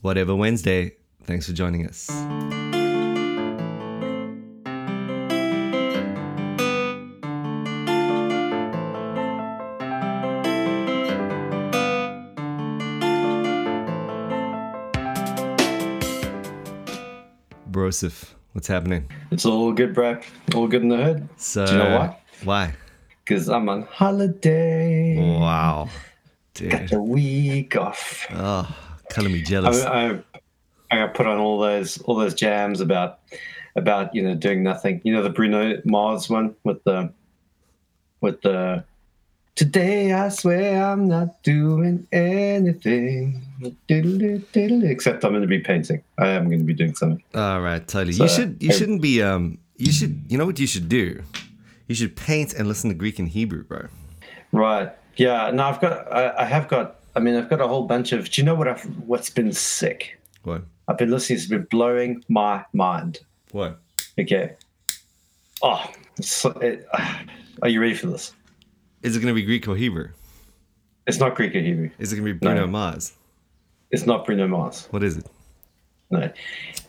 Whatever Wednesday. Thanks for joining us. Broseph, what's happening? It's all good, bro. All good in the hood. So, Do you know why? Why? Because I'm on holiday. Wow. Got Dude. the week off. Oh, color me I, jealous. I, I got put on all those all those jams about about you know doing nothing. You know the Bruno Mars one with the with the today I swear I'm not doing anything except I'm going to be painting. I am going to be doing something. All right, totally. So, you should you shouldn't be um you should you know what you should do? You should paint and listen to Greek and Hebrew, bro. Right. Yeah. No, I've got. I, I have got. I mean, I've got a whole bunch of. Do you know what? I've what's been sick? What? I've been listening. It's been blowing my mind. What? Okay. Oh, so, it, are you ready for this? Is it gonna be Greek or Hebrew? It's not Greek or Hebrew. Is it gonna be Bruno No. Mars? It's not Bruno Mars. What is it? No,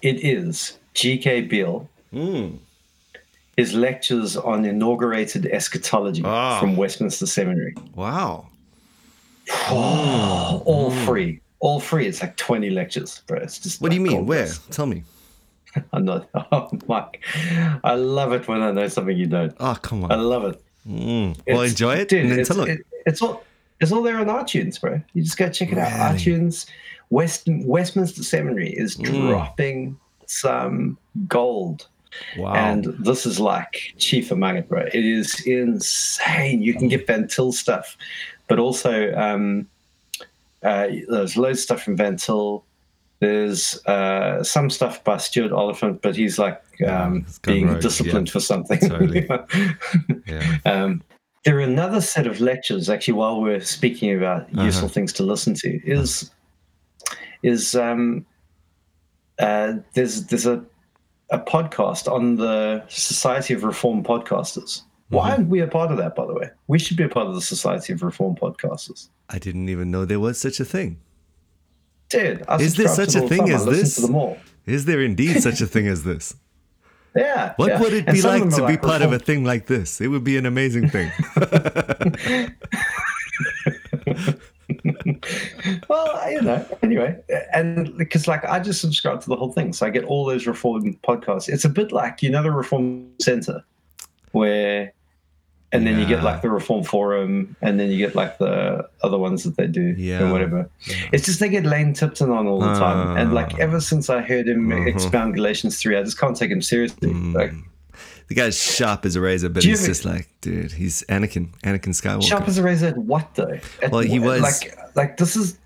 it is G.K. Beale. Mm. His lectures on inaugurated eschatology Ah. from Westminster Seminary. Wow. Oh, all free. All free. It's like 20 lectures, bro. It's just What do you mean? Where? Tell me. I'm not. Oh, Mike. I love it when I know something you don't. Oh, come on. I love it. Mm. Well, It's- enjoy it dude. and then it's, tell them. it- it's all it's all there on iTunes, bro. You just go check it out. Really? iTunes. West Westminster Seminary is Mm. dropping some gold, wow. and this is like chief among it, bro. It is insane. You can get Van Til stuff, but also um, uh, there's loads of stuff from Van Til. There's uh, some stuff by Stuart Oliphint, but he's like um, he's being rogue, disciplined yeah. for something. Totally. yeah. Um, there are another set of lectures actually while we're speaking about Uh-huh. useful things to listen to is is um, uh, there's there's a a podcast on the Society of Reformed Podcasters. Why Mm-hmm. aren't we a part of that, by the way? We should be a part of the Society of Reform Podcasters. I didn't even know there was such a thing. Dude, I Is there such a thing as this? To them all. Is there indeed such a thing as this? Yeah. What yeah. would it And be like to are be like part of a thing like this? It would be an amazing thing. well, you know, anyway, and because like I just subscribe to the whole thing, so I get all those reform podcasts. It's a bit like you know the Reform Center, where, and then you get like the Reform Forum, and then you get like the other ones that they do, Yeah. or whatever. It's just they get Lane Tipton on all the time, and like Ah. ever since I heard him Uh-huh. expound Galatians three, I just can't take him seriously. Mm. Like the guy's sharp as a razor, but he's ever- just like, dude, he's Anakin, Anakin Skywalker. sharp as a razor at what though? At Well, he what- was- like like this is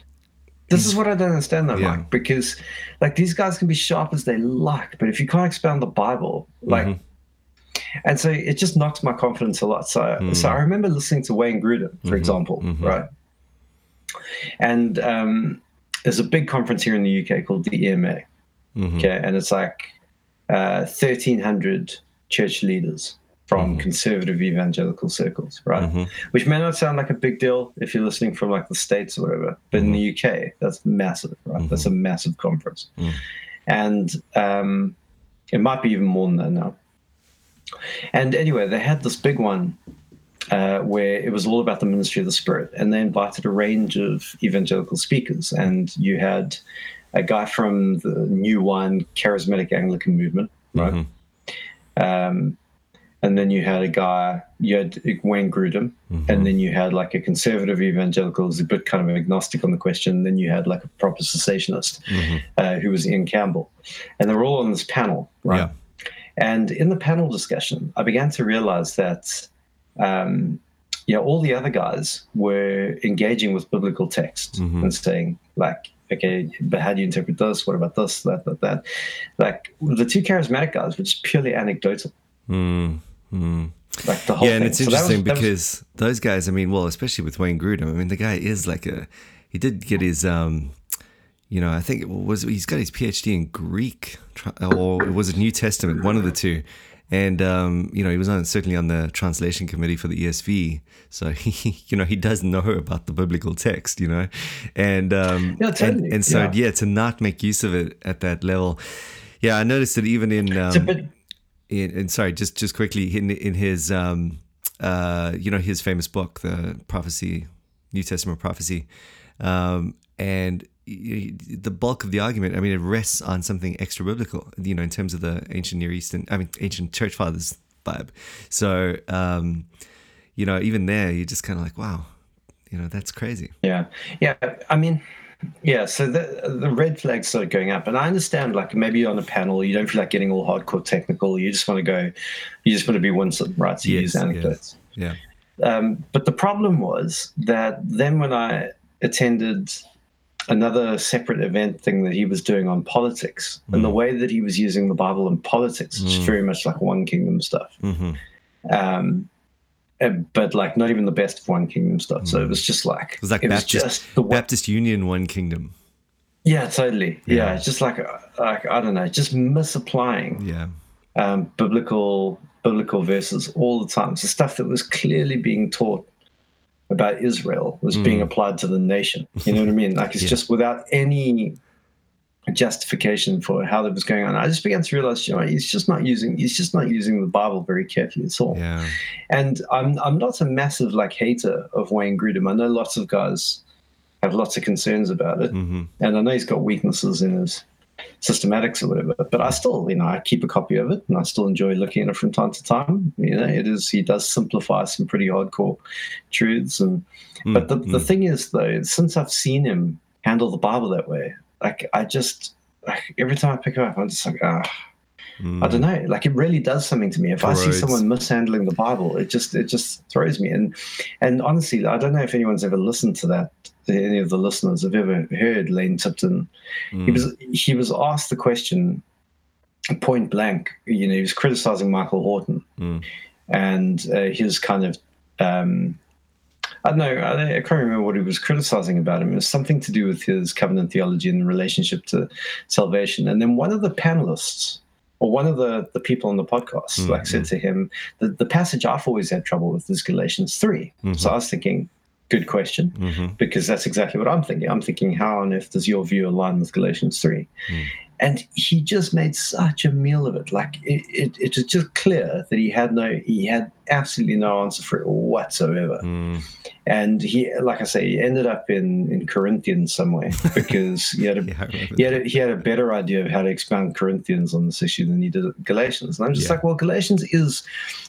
this is what I don't understand though, Yeah. Mike, because like these guys can be sharp as they like, but if you can't expound the Bible, like Mhm. And so it just knocks my confidence a lot. So Mm. so I remember listening to Wayne Grudem, for Mhm, example, mhm. right? And um there's a big conference here in the UK called the EMA. Mhm. Okay, and it's like uh, 1,300 church leaders from Mhm. conservative evangelical circles, right? Mhm. Which may not sound like a big deal if you're listening from like the States or whatever, but in the UK, that's massive, right? That's a massive conference. Mhm. And um, it might be even more than that now. And anyway, they had this big one uh, where it was all about the ministry of the Spirit, and they invited a range of evangelical speakers. And you had a guy from the New Wine Charismatic Anglican movement, right? Mhm. Um, and then you had a guy, you had Wayne Grudem, Mhm. and then you had like a conservative evangelical who's a bit kind of agnostic on the question. Then you had like a proper cessationist Mhm. uh, who was Ian Campbell, and they were all on this panel, right? Yeah. And in the panel discussion, I began to realize that, um, yeah, all the other guys were engaging with biblical text Mhm. and saying, like, okay, but how do you interpret this? What about this? That, that, that. Like the two charismatic guys were just purely anecdotal. Mm, mm. Like the whole Yeah, and it's So was- interesting was- because those guys, I mean, well, especially with Wayne Grudem, I mean, the guy is like a, he did get his, um, you know, I think it was he's got his PhD in Greek or it was a New Testament, one of the two. And um, you know, he was on certainly on the translation committee for the ESV, so he, you know, he does know about the biblical text, you know, and um, yeah, totally. and, and so yeah. yeah. to not make use of it at that level, yeah, I noticed it even in, um, bit- in, in sorry, just just quickly in in his um, uh, you know, his famous book, the prophecy, New Testament prophecy, um, and the bulk of the argument, I mean, it rests on something extra biblical, you know, in terms of the ancient Near Eastern, I mean, ancient church fathers vibe. So, um, you know, even there, you're just kind of like, wow, you know, that's crazy. Yeah. Yeah. I mean, yeah, so the the red flags started going up, and I understand. Like maybe you're on a panel, you don't feel like getting all hardcore technical. You just want to go, you just want to be right? So you Yes, use anecdotes. Yeah. Um, but the problem was that then when I attended another separate event thing that he was doing on politics, and the way that he was using the Bible in politics, which is very much like one kingdom stuff. hmm Um, uh, but like not even the best of one kingdom stuff. So it was just like It was like it was just the one- Baptist Union, one kingdom. yeah, totally. Yeah, Yeah. it's just like like I don't know, just misapplying Yeah. um, biblical biblical verses all the time. So stuff that was clearly being taught about Israel was being applied to the nation. You know what I mean? Like it's Yeah. just without any justification for how that was going on. I just began to realize, you know, he's just not using he's just not using the Bible very carefully at all. Yeah. And I'm I'm not a massive like hater of Wayne Grudem. I know lots of guys have lots of concerns about it, hmm and I know he's got weaknesses in his systematics or whatever. But I still, you know, I keep a copy of it, and I still enjoy looking at it from time to time. You know, it is he does simplify some pretty hardcore truths, and hmm, but the the hmm. thing is though, since I've seen him handle the Bible that way, like I just like every time I pick it up, I'm just like ah. Hmm. I don't know. Like it really does something to me. If I see someone mishandling the Bible, it just it just throws me. And and honestly, I don't know if anyone's ever listened to that. Any of the listeners have ever heard Lane Tipton. He was he was asked the question point blank. You know, he was criticizing Michael Horton, Mm. and uh, his kind of um, I don't know. I, I can't remember what he was criticizing about him. It was something to do with his covenant theology and relationship to salvation. And then one of the panelists, or one of the, the people on the podcast, Mm, like said to him, the, the passage I've always had trouble with is Galatians 3. So I was thinking, good question, hmm because that's exactly what I'm thinking. I'm thinking, how on earth does your view align with Galatians 3? And he just made such a meal of it. Like it, it, it was just clear that he had no, he had absolutely no answer for it whatsoever Mm. and he like i say he ended up in in corinthians somewhere because he had a Yeah, he had a, he had a better idea of how to expound corinthians on this issue than he did galatians and i'm just Yeah. like well galatians is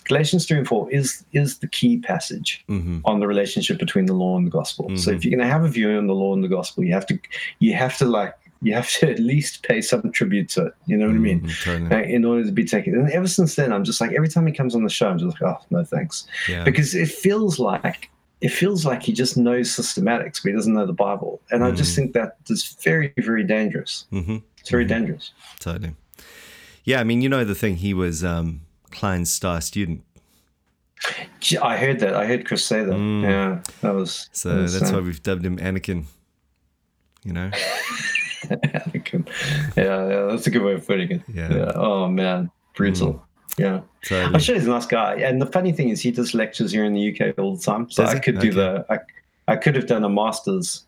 galatians 3 and 4 is is the key passage hmm on the relationship between the law and the gospel so Mhm. if you're going to have a view on the law and the gospel you have to you have to like you have to at least pay some tribute to it you know what i mean Mhm, totally. uh, in order to be taken and ever since then i'm just like every time he comes on the show i'm just like oh no thanks Yeah. because it feels like it feels like he just knows systematics, but he doesn't know the Bible. And I just Mm. think that is very, very dangerous. hmm It's very dangerous. Totally. Yeah, I mean, you know the thing. He was um, Kline's star student, I heard that. I heard Chris say that. Mm. Yeah, that was. so that was, that's why we've dubbed him Anakin. You know. Anakin. yeah, yeah, that's a good way of putting it. Yeah. Oh man, brutal. Yeah. Totally. I'm sure he's a nice guy. And the funny thing is, he does lectures here in the UK all the time. So Does I he? could do Okay. the. I, I could have done a master's.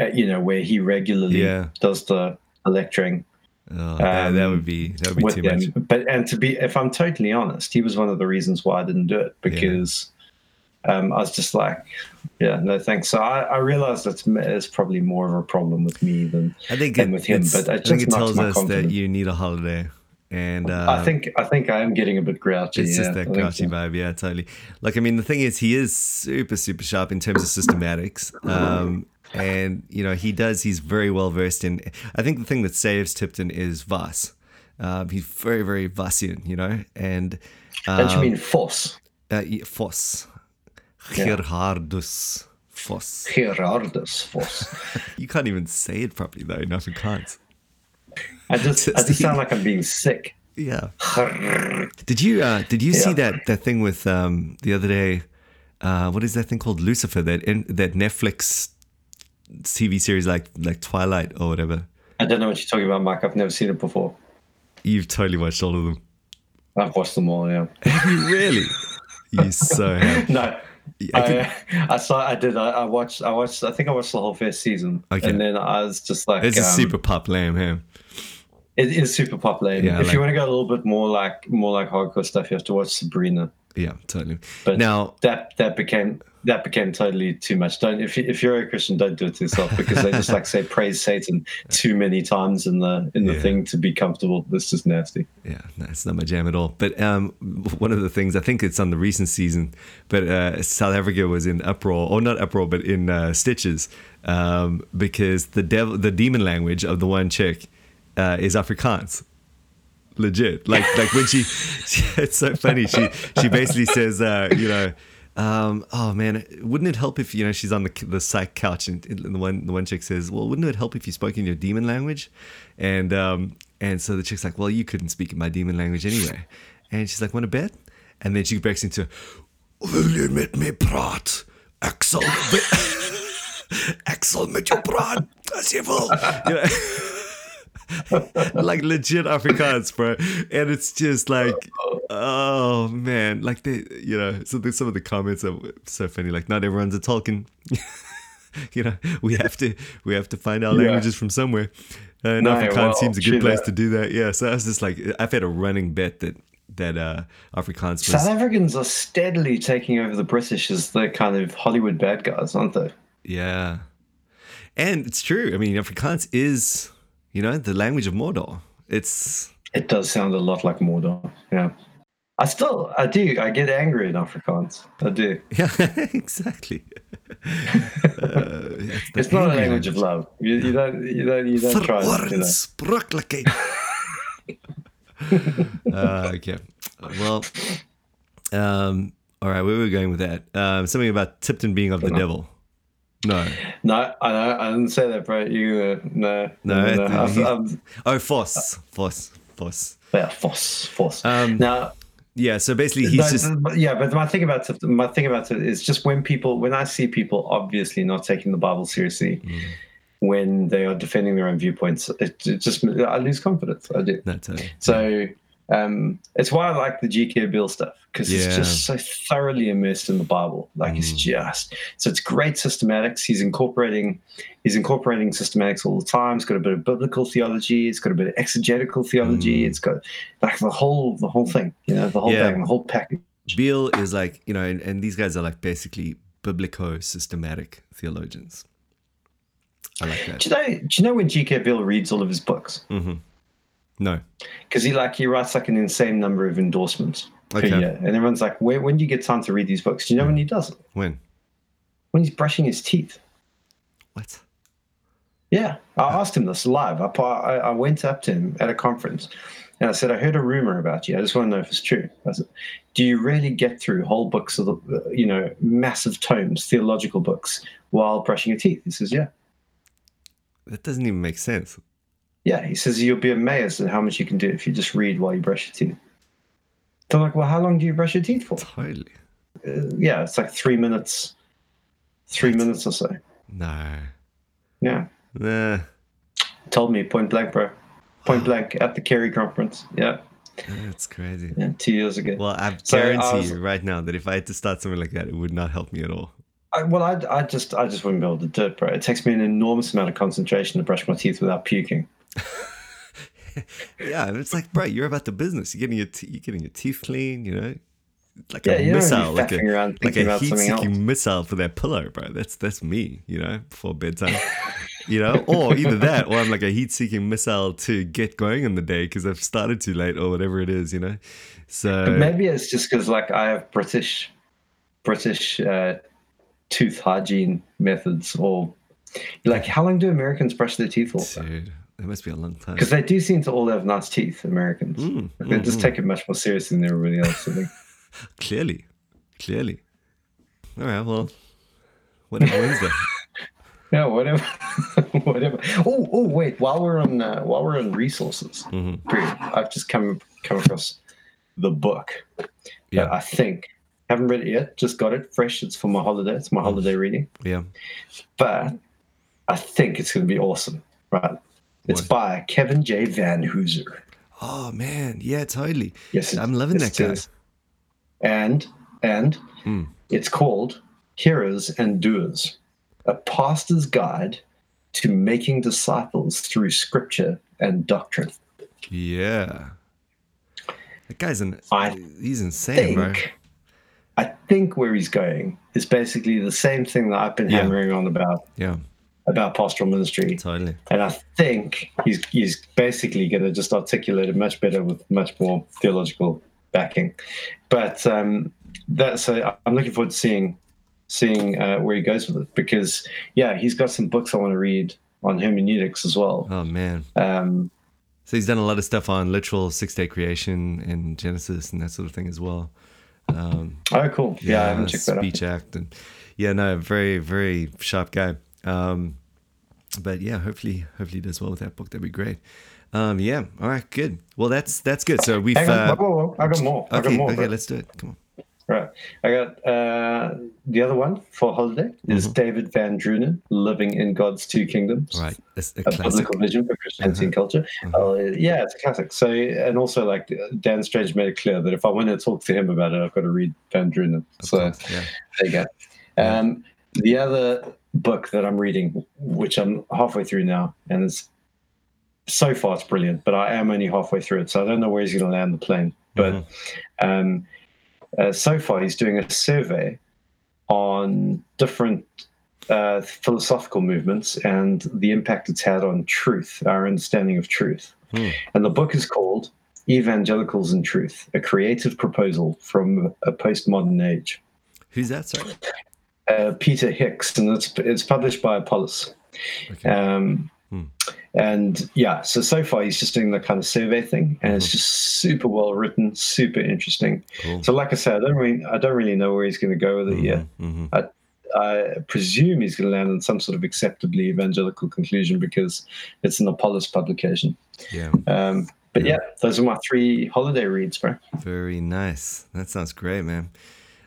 uh you know, where he regularly Yeah. does the, the lecturing. Oh, that, that um, would be that would be too them. much. But and to be, if I'm totally honest, he was one of the reasons why I didn't do it because um, I was just like, yeah, no thanks. So I, I realized that's it's probably more of a problem with me than I think than it, with him. But I think it tells us that you need a holiday, and uh, I think I think I am getting a bit grouchy. It's yeah, just that think grouchy so. vibe, yeah, totally. Like, I mean, the thing is, he is super, super sharp in terms of systematics, um, and you know, he does. He's very well versed in. I think the thing that saves Tipton is Vos. Um, he's very, very Vossian, you know, and Don't you um, mean Foss? uh, yeah, Yeah. Geerhardus Vos. Gerardus Foss. You can't even say it properly though in Afrikaans. I just I just sound like I'm being sick. Yeah. Did you uh, did you see that that thing with um, the other day? Uh, what is that thing called? Lucifer. That in, that Netflix TV series like like Twilight or whatever. I don't know what you're talking about, Mike. I've never seen it before. You've totally watched all of them. I've watched them all. Yeah. Have you really? you so have. No. I I, I saw. I did. I, I watched. I watched. I think I watched the whole first season, Okay. and then I was just like, It's a um, super pop lamb ham. It is super popular. Yeah, if like- you want to go a little bit more like more like hardcore stuff, you have to watch Sabrina. Yeah, totally. But now, that that became that became totally too much. Don't if you, if you're a Christian, don't do it to yourself because they just like say praise Satan too many times in the in the Yeah. thing to be comfortable. This is nasty. yeah, no, it's not my jam at all. But um, one of the things I think it's on the recent season, but uh, South Africa was in uproar, or not uproar, but in uh, stitches, um, because the devil, the demon language of the one chick, uh, is Afrikaans. Legit, like like when she, it's so funny. She she basically says, uh, you know, um, oh man, wouldn't it help if you know she's on the the psych couch and, the one the one chick says, well, wouldn't it help if you spoke in your demon language? And um, and so the chick's like, well, you couldn't speak in my demon language anyway. And she's like, want to bet? And then she breaks into, will you met me praat? Axel, Axel met you praat? As. You know? like legit Afrikaans, bro. And it's just like, oh man, like they, you know, so there's some of the comments are so funny. Like, not everyone's a Tolkien. you know, we have to we have to find our Yeah. languages from somewhere. Uh, and No, Afrikaans well, seems a good place that. to do that. Yeah, so I was just like, I've had a running bet that that uh, Afrikaans South was, Africans are steadily taking over the British as the kind of Hollywood bad guys, aren't they? yeah, and it's true. I mean, Afrikaans is, you know, the language of Mordor. It's It does sound a lot like Mordor. Yeah. I still, I do, I get angry in Afrikaans. I do. yeah, exactly. Uh, it's It's not a language of love. You, you don't, you don't, you don't try. know. Verordensprooklikheid. uh, okay. Well, um, all right. Where were we going with that? Um, something about Tipton being of the devil. No, No, I know, I didn't say that, bro. You, uh, no, No, no, no. it- I- he- I'm- oh, Foss, Foss, Foss. yeah, Foss, Foss. Um, now, Yeah. So basically, he's but- just yeah, but my thing about it, my thing about it is just when people, when I see people obviously not taking the Bible seriously, Mm. when they are defending their own viewpoints, it, it just I lose confidence. I do. no, totally. So um, it's why I like the G.K. Beale stuff because Yeah. it's just so thoroughly immersed in the Bible. Like it's Mm. just so it's great systematics. He's incorporating he's incorporating systematics all the time. It's got a bit of biblical theology. It's got a bit of exegetical theology. Mm. It's got like the whole the whole thing. You know the whole Yeah. thing, the whole package. Beale is like you know, and, and these guys are like basically biblico systematic theologians. I like that. Do you know? Do you know when G.K. Beale reads all of his books? hmm No. Because he like he writes like an insane number of endorsements per year, and everyone's like, "Where? When do you get time to read these books?" Do you know when he does it? When? When he's brushing his teeth. What? Yeah, I asked him this live. I, I, I went up to him at a conference and I said, I heard a rumor about you. I just want to know if it's true. I said, Do you really get through whole books of the, you know, massive tomes, theological books, while brushing your teeth? He says, Yeah. That doesn't even make sense. Yeah. He says, You'll be amazed at how much you can do if you just read while you brush your teeth. I'm like, Well, how long do you brush your teeth for? Totally. Uh, yeah, it's like three minutes, three minutes or so. No. Yeah. Nah. Told me point blank, bro. Point blank at the Carey conference. Yeah. That's crazy. yeah two years ago. Well, I So, guarantee I was- you right now that if I had to start something like that, it would not help me at all. I, well, I, I just I just wouldn't be able to do it, bro. It takes me an enormous amount of concentration to brush my teeth without puking. Yeah, and it's like, bro, you're about the business. You're getting your you're getting your teeth clean. You know, like Yeah, a missile, like a like a about something else. heat-seeking missile for that pillow, bro. That's that's me. You know, before bedtime. you know, or either that, or I'm like a heat-seeking missile to get going in the day because I've started too late or whatever it is. You know, so But maybe it's just because like I have British British uh, tooth hygiene methods, or like how long do Americans brush their teeth for? dude, that must be a long time. Because they do seem to all have nice teeth, Americans. Mm, Like, they mm, just mm. take it much more seriously than everybody else. I think. Clearly, clearly. All right, well, whatever Wednesday. Yeah, whatever, whatever. Oh, oh, wait. While we're on, uh, while we're on resources, Mhm. I've just come come across the book. Yeah. I think haven't read it yet. Just got it fresh. It's for my holiday. It's my holiday reading. Yeah. But I think it's going to be awesome. Right? It's What? by Kevin J. Vanhoozer. Oh man, yeah, totally. Yes, I'm loving that guy. and and Hmm. it's called Hearers and Doers: A Pastor's Guide to Making Disciples Through Scripture and Doctrine. Yeah, that guy's an I he's insane, bro. I think where he's going is basically the same thing that I've been Yeah. hammering on about Yeah, about pastoral ministry, totally. and I think he's he's basically going to just articulate it much better with much more theological backing. But um, that's uh, I'm looking forward to seeing seeing uh, where he goes with it because yeah, he's got some books I want to read on hermeneutics as well. Oh man. Um, So he's done a lot of stuff on literal six day creation and Genesis and that sort of thing as well. Um, oh, cool. Yeah, I haven't checked that out. Speech Act and yeah, no, very very sharp guy. Um, but yeah, hopefully hopefully does well with that book. That'd be great. Um, yeah. All right. Good. Well, that's that's good. So we've. Hang on, Uh, whoa, whoa. I got more. I got more. Okay. bro. Let's do it. Come on. Right. I got uh, the other one for holiday is Mm-hmm. David VanDrunen, Living in God's Two Kingdoms. Right. That's a A classic. biblical vision for Christianity and culture. Oh, yeah, it's a classic. So, and also, like Dan Strange made it clear that if I want to talk to him about it, I've got to read VanDrunen. Of So, course, yeah. there you go. Um, the other book that I'm reading, which I'm halfway through now, and it's so far it's brilliant, but I am only halfway through it, so I don't know where he's going to land the plane. But um, uh, so far, he's doing a survey on different uh, philosophical movements and the impact it's had on truth, our understanding of truth. Hmm. And the book is called Evangelicals and Truth: A Creative Proposal from a Postmodern Age. Who's that? Sorry. Uh, Peter Hicks, and it's it's published by Apollos. Okay. Um, Hmm. And yeah, so so far he's just doing the kind of survey thing, and it's just super well written, super interesting. Cool. So, like I said, I don't really, I don't really know where he's going to go with it yet. hmm I presume he's going to land on some sort of acceptably evangelical conclusion because it's an Apollos publication. Yeah. Um, but yeah, those are my three holiday reads, bro. Very nice. That sounds great, man.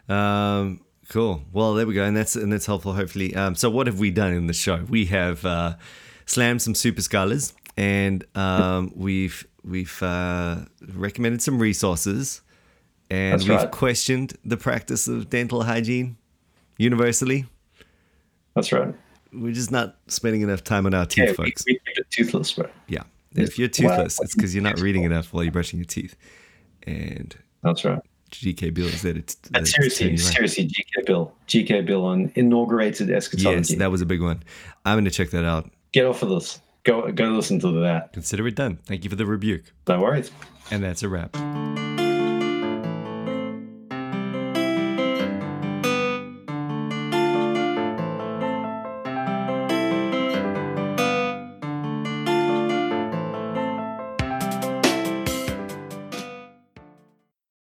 Um, cool. Well, there we go, and that's and that's helpful. Hopefully. Um, so, what have we done in the show? We have uh, slammed some super scholars, and um, we've we've uh, recommended some resources, and That's we've right. questioned the practice of dental hygiene universally. That's right. We're just not spending enough time on our teeth, Yeah, folks. we it toothless, bro. Yeah. If you're toothless, it's because you're not reading enough while you're brushing your teeth. And That's right. GK Beale is there to, to, seriously, around. seriously, GK Beale, GK Beale on inaugurated eschatology. Yes, that was a big one. I'm going to check that out. Get off of this. Go, go listen to that. Consider it done. Thank you for the rebuke. No worries. And that's a wrap.